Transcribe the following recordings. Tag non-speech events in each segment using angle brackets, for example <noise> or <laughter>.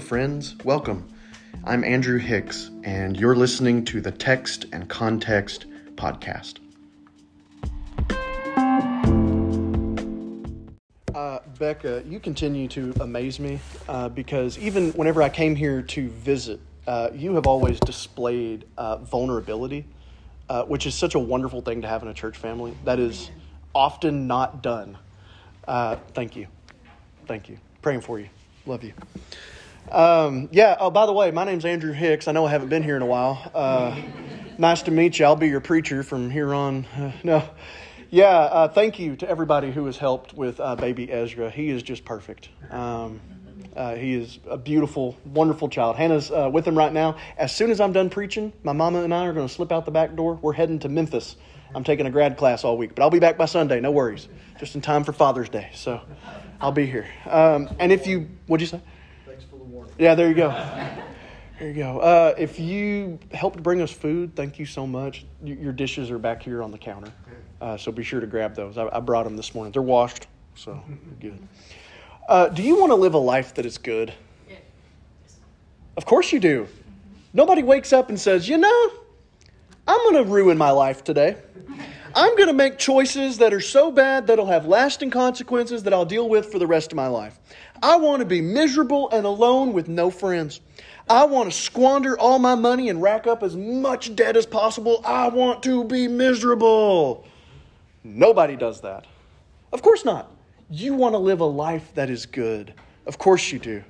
friends. Welcome. I'm Andrew Hicks, and you're listening to the Text and Context podcast. Uh, Becca, you continue to amaze me uh, because even whenever I came here to visit, uh, you have always displayed uh, vulnerability, uh, which is such a wonderful thing to have in a church family. That is often not done. Uh, thank you. Thank you. Praying for you. Love you. Um, yeah. Oh, by the way, my name's Andrew Hicks. I know I haven't been here in a while. Uh, nice to meet you. I'll be your preacher from here on. Uh, <laughs> no. Yeah. Uh, thank you to everybody who has helped with uh, baby Ezra. He is just perfect. Um, uh, he is a beautiful, wonderful child. Hannah's uh, with him right now. As soon as I'm done preaching, my mama and I are going to slip out the back door. We're heading to Memphis. I'm taking a grad class all week, but I'll be back by Sunday. No worries. Just in time for Father's Day. So I'll be here. Um, and if you, what'd you say? Thanks for the warning. Yeah, there you go. There you go. Uh, if you helped bring us food, thank you so much. Your dishes are back here on the counter, uh, so be sure to grab those. I, I brought them this morning. They're washed, so good. Uh, do you want to live a life that is good? Of course you do. Nobody wakes up and says, you know, I'm going to ruin my life today. I'm going to make choices that are so bad that'll have lasting consequences that I'll deal with for the rest of my life. I want to be miserable and alone with no friends. I want to squander all my money and rack up as much debt as possible. I want to be miserable. Nobody does that. Of course not. You want to live a life that is good. Of course you do.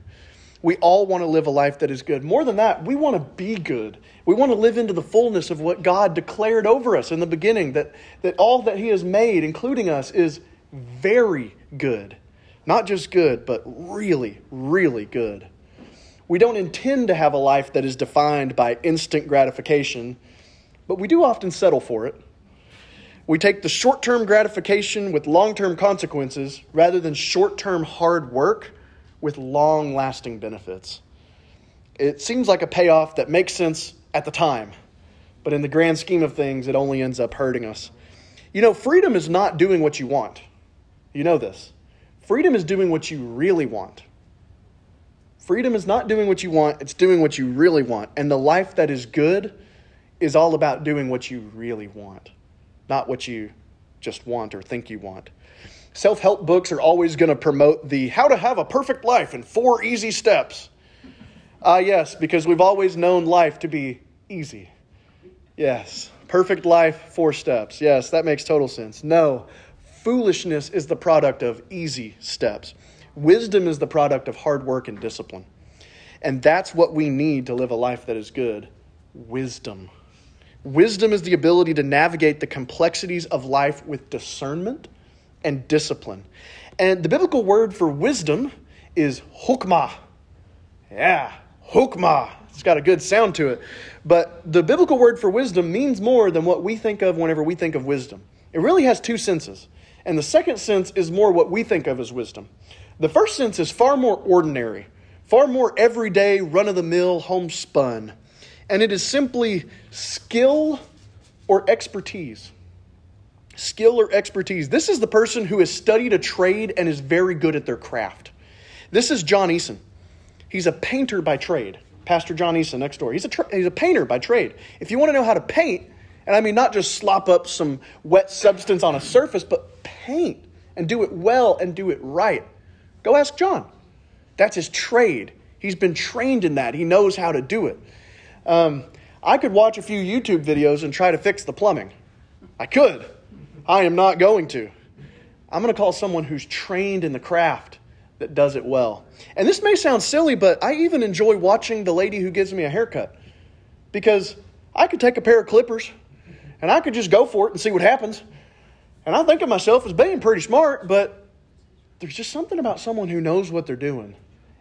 We all want to live a life that is good. More than that, we want to be good. We want to live into the fullness of what God declared over us in the beginning that, that all that He has made, including us, is very good. Not just good, but really, really good. We don't intend to have a life that is defined by instant gratification, but we do often settle for it. We take the short term gratification with long term consequences rather than short term hard work with long lasting benefits. It seems like a payoff that makes sense at the time, but in the grand scheme of things, it only ends up hurting us. You know, freedom is not doing what you want. You know this. Freedom is doing what you really want. Freedom is not doing what you want, it's doing what you really want. And the life that is good is all about doing what you really want, not what you just want or think you want. Self help books are always going to promote the how to have a perfect life in four easy steps. Ah, uh, yes, because we've always known life to be easy. Yes, perfect life, four steps. Yes, that makes total sense. No, foolishness is the product of easy steps. Wisdom is the product of hard work and discipline. And that's what we need to live a life that is good wisdom. Wisdom is the ability to navigate the complexities of life with discernment and discipline. And the biblical word for wisdom is hokmah. Yeah, hokmah. It's got a good sound to it. But the biblical word for wisdom means more than what we think of whenever we think of wisdom. It really has two senses. And the second sense is more what we think of as wisdom. The first sense is far more ordinary, far more everyday, run of the mill, homespun. And it is simply skill or expertise. Skill or expertise. This is the person who has studied a trade and is very good at their craft. This is John Eason. He's a painter by trade. Pastor John Eason next door. He's a, tra- he's a painter by trade. If you want to know how to paint, and I mean not just slop up some wet substance on a surface, but paint and do it well and do it right, go ask John. That's his trade. He's been trained in that. He knows how to do it. Um, I could watch a few YouTube videos and try to fix the plumbing. I could. I am not going to. I'm going to call someone who's trained in the craft that does it well. And this may sound silly, but I even enjoy watching the lady who gives me a haircut because I could take a pair of clippers and I could just go for it and see what happens. And I think of myself as being pretty smart, but there's just something about someone who knows what they're doing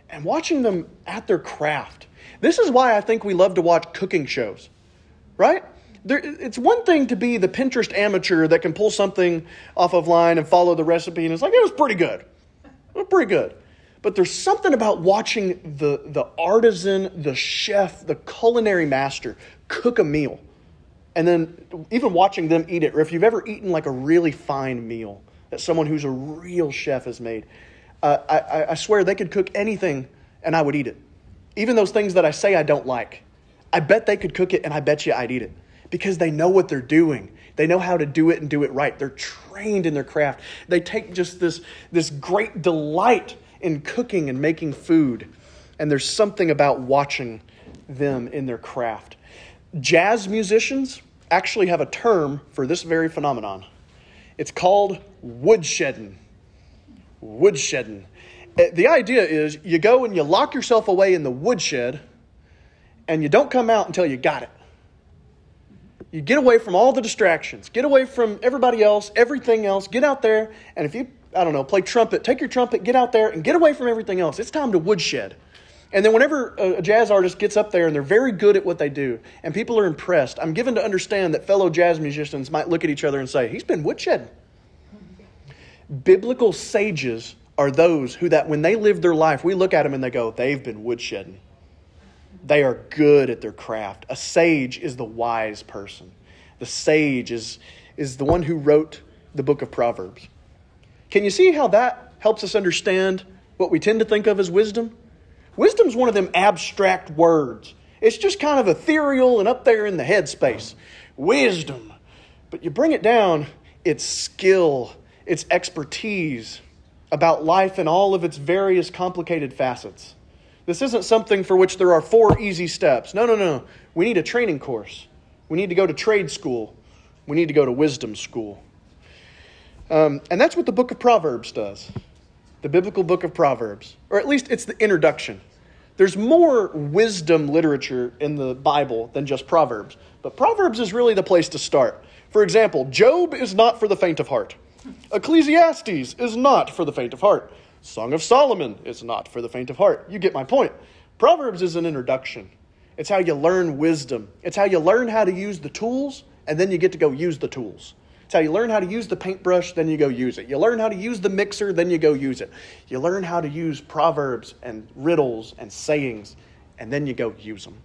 and watching them at their craft. This is why I think we love to watch cooking shows, right? There, it's one thing to be the Pinterest amateur that can pull something off of line and follow the recipe, and it's like, it was pretty good. It was pretty good. But there's something about watching the, the artisan, the chef, the culinary master cook a meal. And then even watching them eat it, or if you've ever eaten like a really fine meal that someone who's a real chef has made, uh, I, I swear they could cook anything and I would eat it. even those things that I say I don't like. I bet they could cook it and I bet you I'd eat it because they know what they're doing. They know how to do it and do it right. They're trained in their craft. They take just this, this great delight in cooking and making food. And there's something about watching them in their craft. Jazz musicians actually have a term for this very phenomenon. It's called woodshedding. Woodshedding. Eh, the idea is you go and you lock yourself away in the woodshed and you don't come out until you got it. You get away from all the distractions, get away from everybody else, everything else, get out there, and if you, I don't know, play trumpet, take your trumpet, get out there, and get away from everything else. It's time to woodshed. And then whenever a jazz artist gets up there and they're very good at what they do, and people are impressed, I'm given to understand that fellow jazz musicians might look at each other and say, He's been woodshed. Biblical sages are those who that when they live their life, we look at them and they go, They've been woodshedding. They are good at their craft. A sage is the wise person. The sage is, is the one who wrote the book of Proverbs. Can you see how that helps us understand what we tend to think of as wisdom? Wisdom is one of them abstract words. It's just kind of ethereal and up there in the headspace. Wisdom. But you bring it down, it's skill, it's expertise about life in all of its various complicated facets. This isn't something for which there are four easy steps. No, no, no. We need a training course. We need to go to trade school. We need to go to wisdom school. Um, and that's what the book of Proverbs does the biblical book of Proverbs, or at least it's the introduction. There's more wisdom literature in the Bible than just Proverbs, but Proverbs is really the place to start. For example, Job is not for the faint of heart. Ecclesiastes is not for the faint of heart. Song of Solomon is not for the faint of heart. You get my point. Proverbs is an introduction. It's how you learn wisdom. It's how you learn how to use the tools, and then you get to go use the tools. It's how you learn how to use the paintbrush, then you go use it. You learn how to use the mixer, then you go use it. You learn how to use proverbs and riddles and sayings, and then you go use them.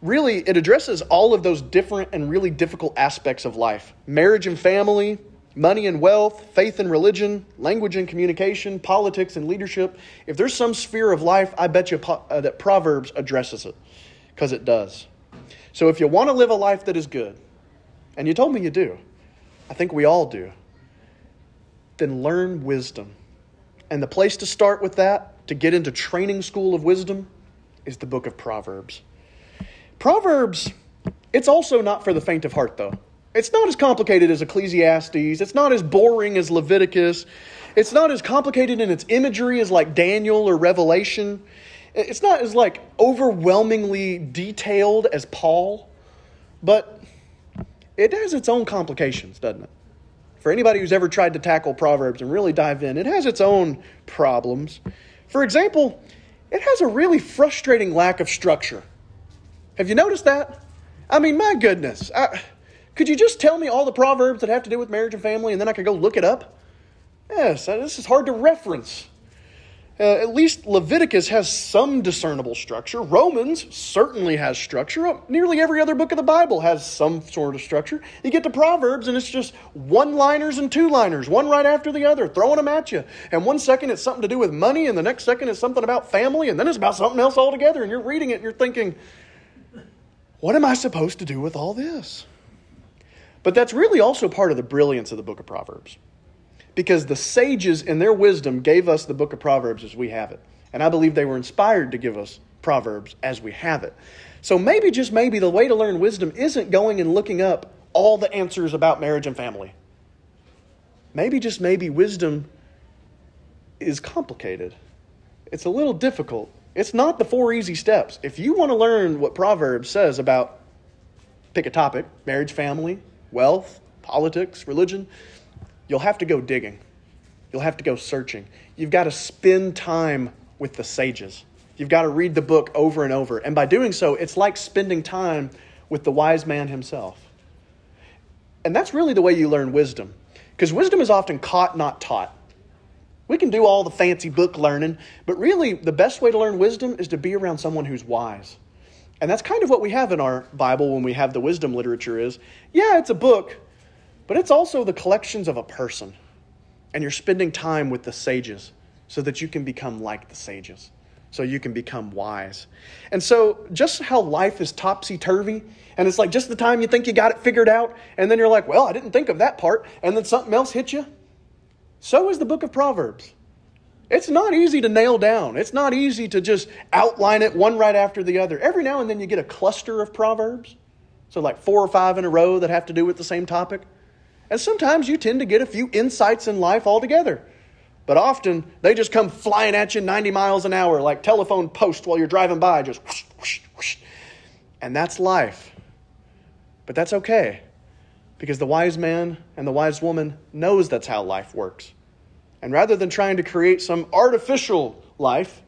Really, it addresses all of those different and really difficult aspects of life marriage and family, money and wealth, faith and religion, language and communication, politics and leadership. If there's some sphere of life, I bet you uh, that Proverbs addresses it, because it does. So if you want to live a life that is good, and you told me you do, I think we all do, then learn wisdom. And the place to start with that, to get into training school of wisdom, is the book of Proverbs. Proverbs, it's also not for the faint of heart, though. It's not as complicated as Ecclesiastes. It's not as boring as Leviticus. It's not as complicated in its imagery as like Daniel or Revelation. It's not as like overwhelmingly detailed as Paul. But it has its own complications, doesn't it? For anybody who's ever tried to tackle Proverbs and really dive in, it has its own problems. For example, it has a really frustrating lack of structure. Have you noticed that? I mean, my goodness. I, could you just tell me all the Proverbs that have to do with marriage and family and then I could go look it up? Yes, this is hard to reference. Uh, at least Leviticus has some discernible structure. Romans certainly has structure. Nearly every other book of the Bible has some sort of structure. You get to Proverbs, and it's just one liners and two liners, one right after the other, throwing them at you. And one second it's something to do with money, and the next second it's something about family, and then it's about something else altogether. And you're reading it and you're thinking, what am I supposed to do with all this? But that's really also part of the brilliance of the book of Proverbs because the sages in their wisdom gave us the book of Proverbs as we have it. And I believe they were inspired to give us Proverbs as we have it. So maybe, just maybe, the way to learn wisdom isn't going and looking up all the answers about marriage and family. Maybe, just maybe, wisdom is complicated. It's a little difficult. It's not the four easy steps. If you want to learn what Proverbs says about, pick a topic marriage, family, wealth, politics, religion you'll have to go digging. You'll have to go searching. You've got to spend time with the sages. You've got to read the book over and over. And by doing so, it's like spending time with the wise man himself. And that's really the way you learn wisdom. Because wisdom is often caught, not taught. We can do all the fancy book learning, but really the best way to learn wisdom is to be around someone who's wise. And that's kind of what we have in our Bible when we have the wisdom literature is, yeah, it's a book, but it's also the collections of a person. And you're spending time with the sages so that you can become like the sages. so you can become wise. And so, just how life is topsy turvy, and it's like just the time you think you got it figured out, and then you're like, well, I didn't think of that part, and then something else hits you. So is the book of Proverbs. It's not easy to nail down. It's not easy to just outline it one right after the other. Every now and then you get a cluster of Proverbs. So, like four or five in a row that have to do with the same topic. And sometimes you tend to get a few insights in life altogether. But often they just come flying at you 90 miles an hour like telephone post while you're driving by, just whoosh, whoosh, whoosh. And that's life. But that's okay because the wise man and the wise woman knows that's how life works. And rather than trying to create some artificial life,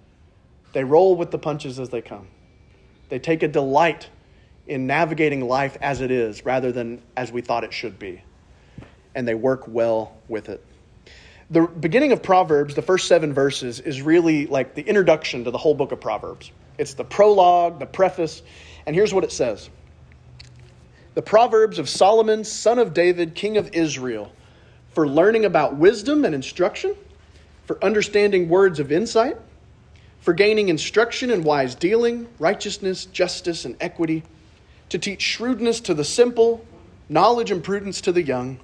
they roll with the punches as they come. They take a delight in navigating life as it is rather than as we thought it should be. And they work well with it. The beginning of Proverbs, the first seven verses, is really like the introduction to the whole book of Proverbs. It's the prologue, the preface, and here's what it says The Proverbs of Solomon, son of David, king of Israel, for learning about wisdom and instruction, for understanding words of insight, for gaining instruction in wise dealing, righteousness, justice, and equity to teach shrewdness to the simple, knowledge and prudence to the young.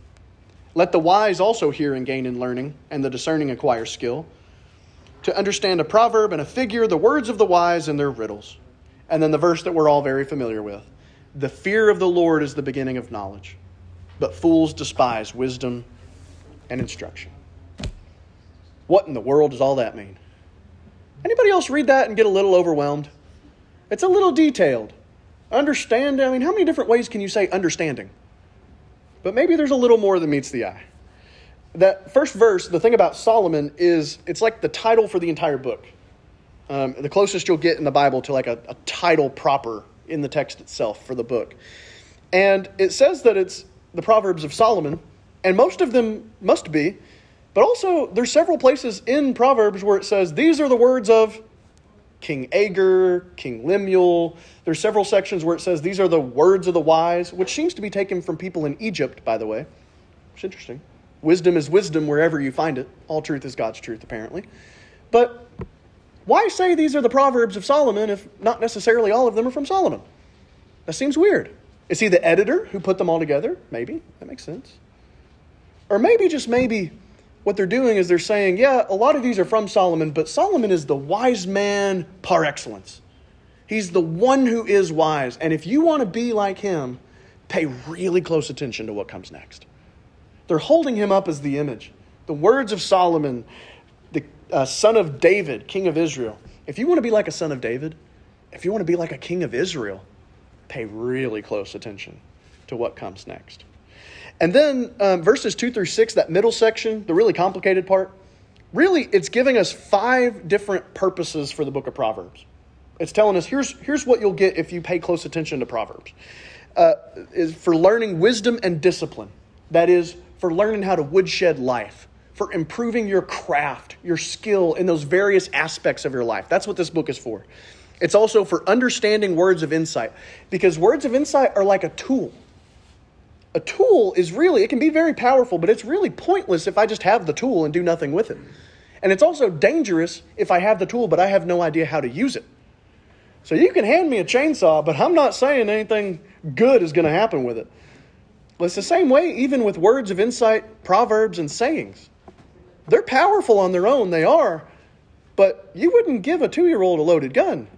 Let the wise also hear and gain in learning, and the discerning acquire skill. To understand a proverb and a figure, the words of the wise and their riddles. And then the verse that we're all very familiar with The fear of the Lord is the beginning of knowledge, but fools despise wisdom and instruction. What in the world does all that mean? Anybody else read that and get a little overwhelmed? It's a little detailed. Understand, I mean, how many different ways can you say understanding? But maybe there's a little more than meets the eye. That first verse, the thing about Solomon is it's like the title for the entire book. Um, the closest you'll get in the Bible to like a, a title proper in the text itself for the book. And it says that it's the Proverbs of Solomon, and most of them must be, but also there's several places in Proverbs where it says these are the words of King Agur, King Lemuel. There's several sections where it says these are the words of the wise, which seems to be taken from people in Egypt, by the way. It's interesting. Wisdom is wisdom wherever you find it. All truth is God's truth, apparently. But why say these are the Proverbs of Solomon if not necessarily all of them are from Solomon? That seems weird. Is he the editor who put them all together? Maybe. That makes sense. Or maybe, just maybe, what they're doing is they're saying, yeah, a lot of these are from Solomon, but Solomon is the wise man par excellence. He's the one who is wise. And if you want to be like him, pay really close attention to what comes next. They're holding him up as the image. The words of Solomon, the uh, son of David, king of Israel. If you want to be like a son of David, if you want to be like a king of Israel, pay really close attention to what comes next. And then um, verses 2 through 6, that middle section, the really complicated part, really it's giving us five different purposes for the book of Proverbs. It's telling us here's, here's what you'll get if you pay close attention to Proverbs. Uh, is for learning wisdom and discipline. That is, for learning how to woodshed life, for improving your craft, your skill in those various aspects of your life. That's what this book is for. It's also for understanding words of insight, because words of insight are like a tool a tool is really, it can be very powerful, but it's really pointless if I just have the tool and do nothing with it. And it's also dangerous if I have the tool, but I have no idea how to use it. So you can hand me a chainsaw, but I'm not saying anything good is going to happen with it. It's the same way, even with words of insight, proverbs, and sayings. They're powerful on their own, they are, but you wouldn't give a two year old a loaded gun.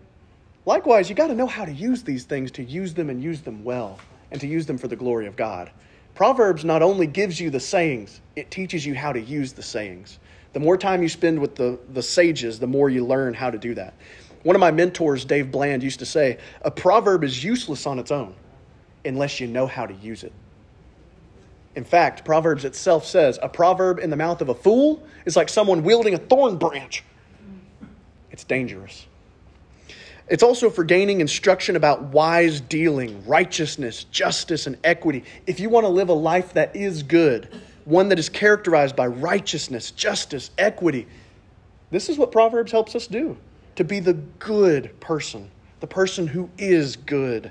Likewise, you got to know how to use these things to use them and use them well and to use them for the glory of God. Proverbs not only gives you the sayings, it teaches you how to use the sayings. The more time you spend with the, the sages, the more you learn how to do that. One of my mentors, Dave Bland, used to say, A proverb is useless on its own unless you know how to use it. In fact, Proverbs itself says, A proverb in the mouth of a fool is like someone wielding a thorn branch. It's dangerous. It's also for gaining instruction about wise dealing, righteousness, justice, and equity. If you want to live a life that is good, one that is characterized by righteousness, justice, equity, this is what Proverbs helps us do to be the good person, the person who is good.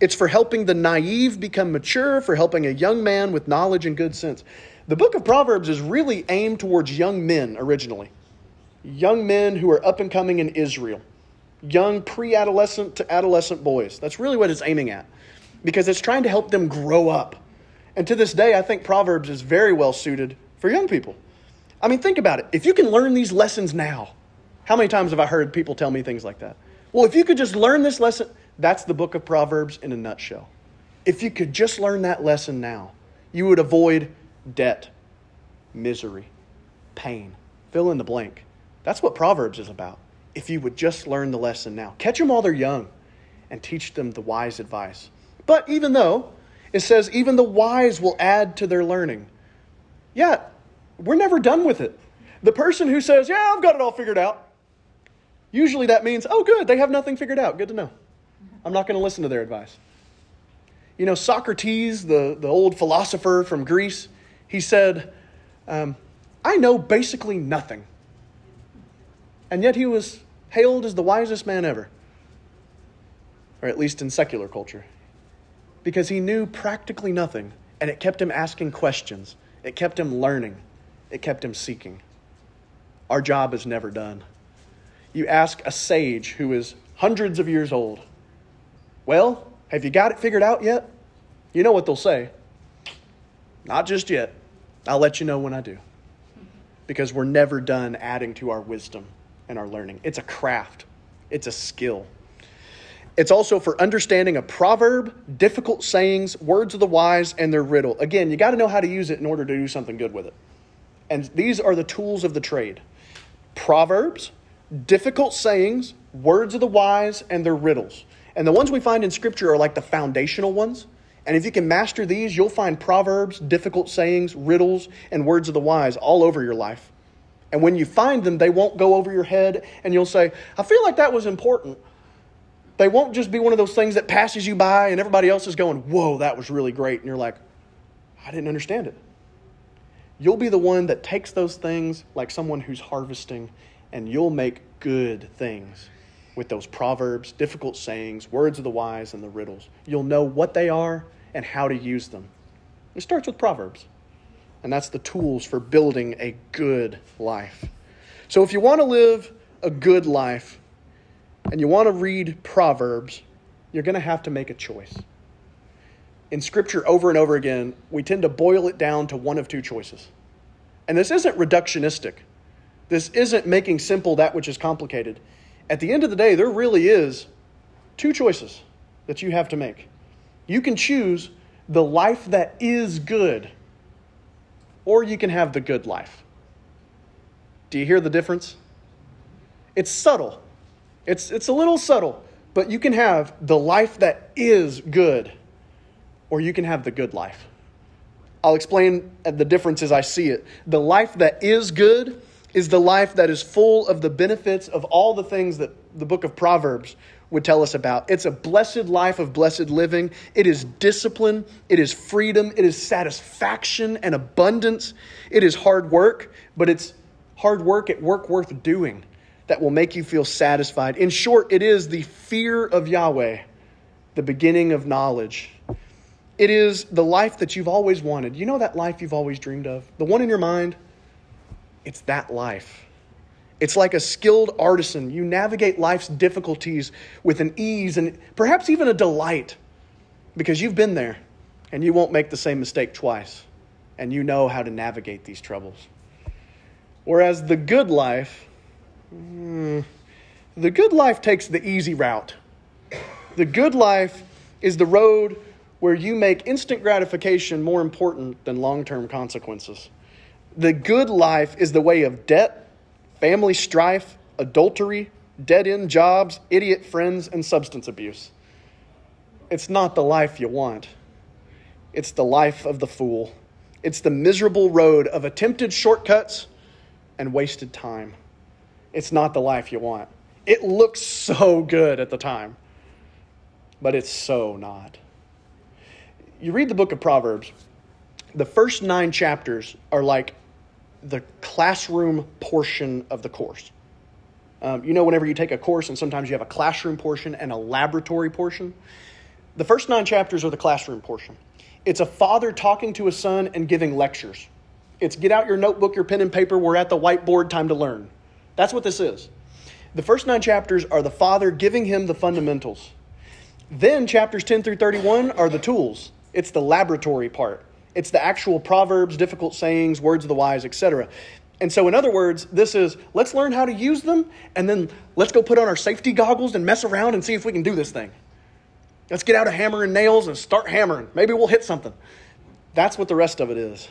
It's for helping the naive become mature, for helping a young man with knowledge and good sense. The book of Proverbs is really aimed towards young men originally. young men who are up and coming in Israel, young pre adolescent to adolescent boys. That's really what it's aiming at because it's trying to help them grow up. And to this day, I think Proverbs is very well suited for young people. I mean, think about it. If you can learn these lessons now, how many times have I heard people tell me things like that? Well, if you could just learn this lesson, that's the book of Proverbs in a nutshell. If you could just learn that lesson now, you would avoid debt, misery, pain. Fill in the blank. That's what Proverbs is about. If you would just learn the lesson now, catch them while they're young and teach them the wise advice. But even though it says even the wise will add to their learning, yeah, we're never done with it. The person who says, Yeah, I've got it all figured out, usually that means, Oh, good, they have nothing figured out. Good to know. I'm not going to listen to their advice. You know, Socrates, the, the old philosopher from Greece, he said, um, I know basically nothing. And yet he was hailed as the wisest man ever, or at least in secular culture, because he knew practically nothing, and it kept him asking questions, it kept him learning, it kept him seeking. Our job is never done. You ask a sage who is hundreds of years old, Well, have you got it figured out yet? You know what they'll say. Not just yet. I'll let you know when I do. Because we're never done adding to our wisdom and our learning. It's a craft, it's a skill. It's also for understanding a proverb, difficult sayings, words of the wise, and their riddle. Again, you got to know how to use it in order to do something good with it. And these are the tools of the trade proverbs, difficult sayings, words of the wise, and their riddles. And the ones we find in Scripture are like the foundational ones. And if you can master these, you'll find proverbs, difficult sayings, riddles, and words of the wise all over your life. And when you find them, they won't go over your head, and you'll say, I feel like that was important. They won't just be one of those things that passes you by, and everybody else is going, Whoa, that was really great. And you're like, I didn't understand it. You'll be the one that takes those things like someone who's harvesting, and you'll make good things with those proverbs, difficult sayings, words of the wise, and the riddles. You'll know what they are and how to use them. It starts with Proverbs, and that's the tools for building a good life. So if you want to live a good life and you want to read Proverbs, you're going to have to make a choice. In Scripture, over and over again, we tend to boil it down to one of two choices. And this isn't reductionistic. This isn't making simple that which is complicated at the end of the day, there really is two choices that you have to make. You can choose the life that is good, or you can have the good life. Do you hear the difference? It's subtle. It's, it's a little subtle, but you can have the life that is good, or you can have the good life. I'll explain the difference as I see it. The life that is good is the life that is full of the benefits of all the things that the book of Proverbs would tell us about. It's a blessed life of blessed living. It is discipline. It is freedom. It is satisfaction and abundance. It is hard work, but it's hard work at work worth doing that will make you feel satisfied. In short, it is the fear of Yahweh, the beginning of knowledge. It is the life that you've always wanted. You know that life you've always dreamed of? The one in your mind? It's that life. It's like a skilled artisan. You navigate life's difficulties with an ease and perhaps even a delight because you've been there and you won't make the same mistake twice and you know how to navigate these troubles. Whereas the good life, mm, the good life takes the easy route. The good life is the road where you make instant gratification more important than long term consequences. The good life is the way of debt, family strife, adultery, dead end jobs, idiot friends, and substance abuse. It's not the life you want. It's the life of the fool. It's the miserable road of attempted shortcuts and wasted time. It's not the life you want. It looks so good at the time, but it's so not. You read the book of Proverbs, the first nine chapters are like the classroom portion of the course. Um, you know, whenever you take a course, and sometimes you have a classroom portion and a laboratory portion, the first nine chapters are the classroom portion. It's a father talking to a son and giving lectures. It's get out your notebook, your pen and paper, we're at the whiteboard, time to learn. That's what this is. The first nine chapters are the Father giving him the fundamentals. Then chapters 10 through 31 are the tools. It's the laboratory part. It's the actual proverbs, difficult sayings, words of the wise, etc. And so, in other words, this is let's learn how to use them, and then let's go put on our safety goggles and mess around and see if we can do this thing. Let's get out a hammer and nails and start hammering. Maybe we'll hit something. That's what the rest of it is.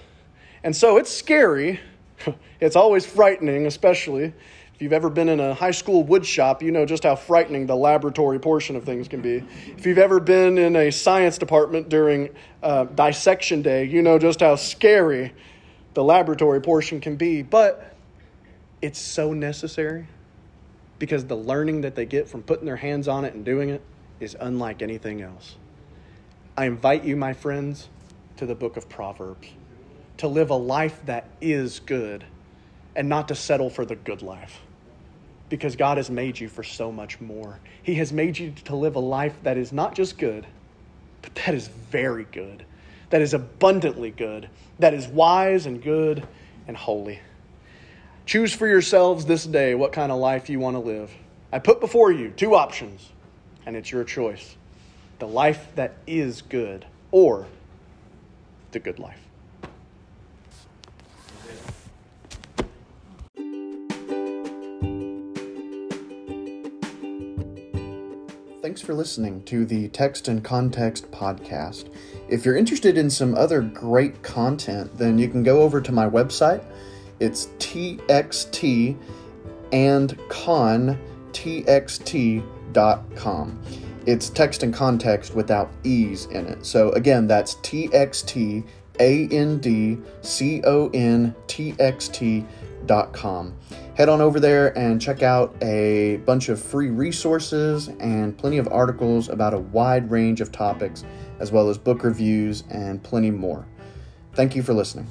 And so it's scary. <laughs> It's always frightening, especially if you've ever been in a high school wood shop, you know just how frightening the laboratory portion of things can be. If you've ever been in a science department during uh, dissection day, you know just how scary the laboratory portion can be. But it's so necessary because the learning that they get from putting their hands on it and doing it is unlike anything else. I invite you, my friends, to the book of Proverbs to live a life that is good and not to settle for the good life. Because God has made you for so much more. He has made you to live a life that is not just good, but that is very good, that is abundantly good, that is wise and good and holy. Choose for yourselves this day what kind of life you want to live. I put before you two options, and it's your choice the life that is good or the good life. Thanks for listening to the Text and Context podcast. If you're interested in some other great content, then you can go over to my website. It's txt and con It's text and context without e's in it. So again, that's txt a n d c o n t x t.com head on over there and check out a bunch of free resources and plenty of articles about a wide range of topics, as well as book reviews and plenty more. Thank you for listening.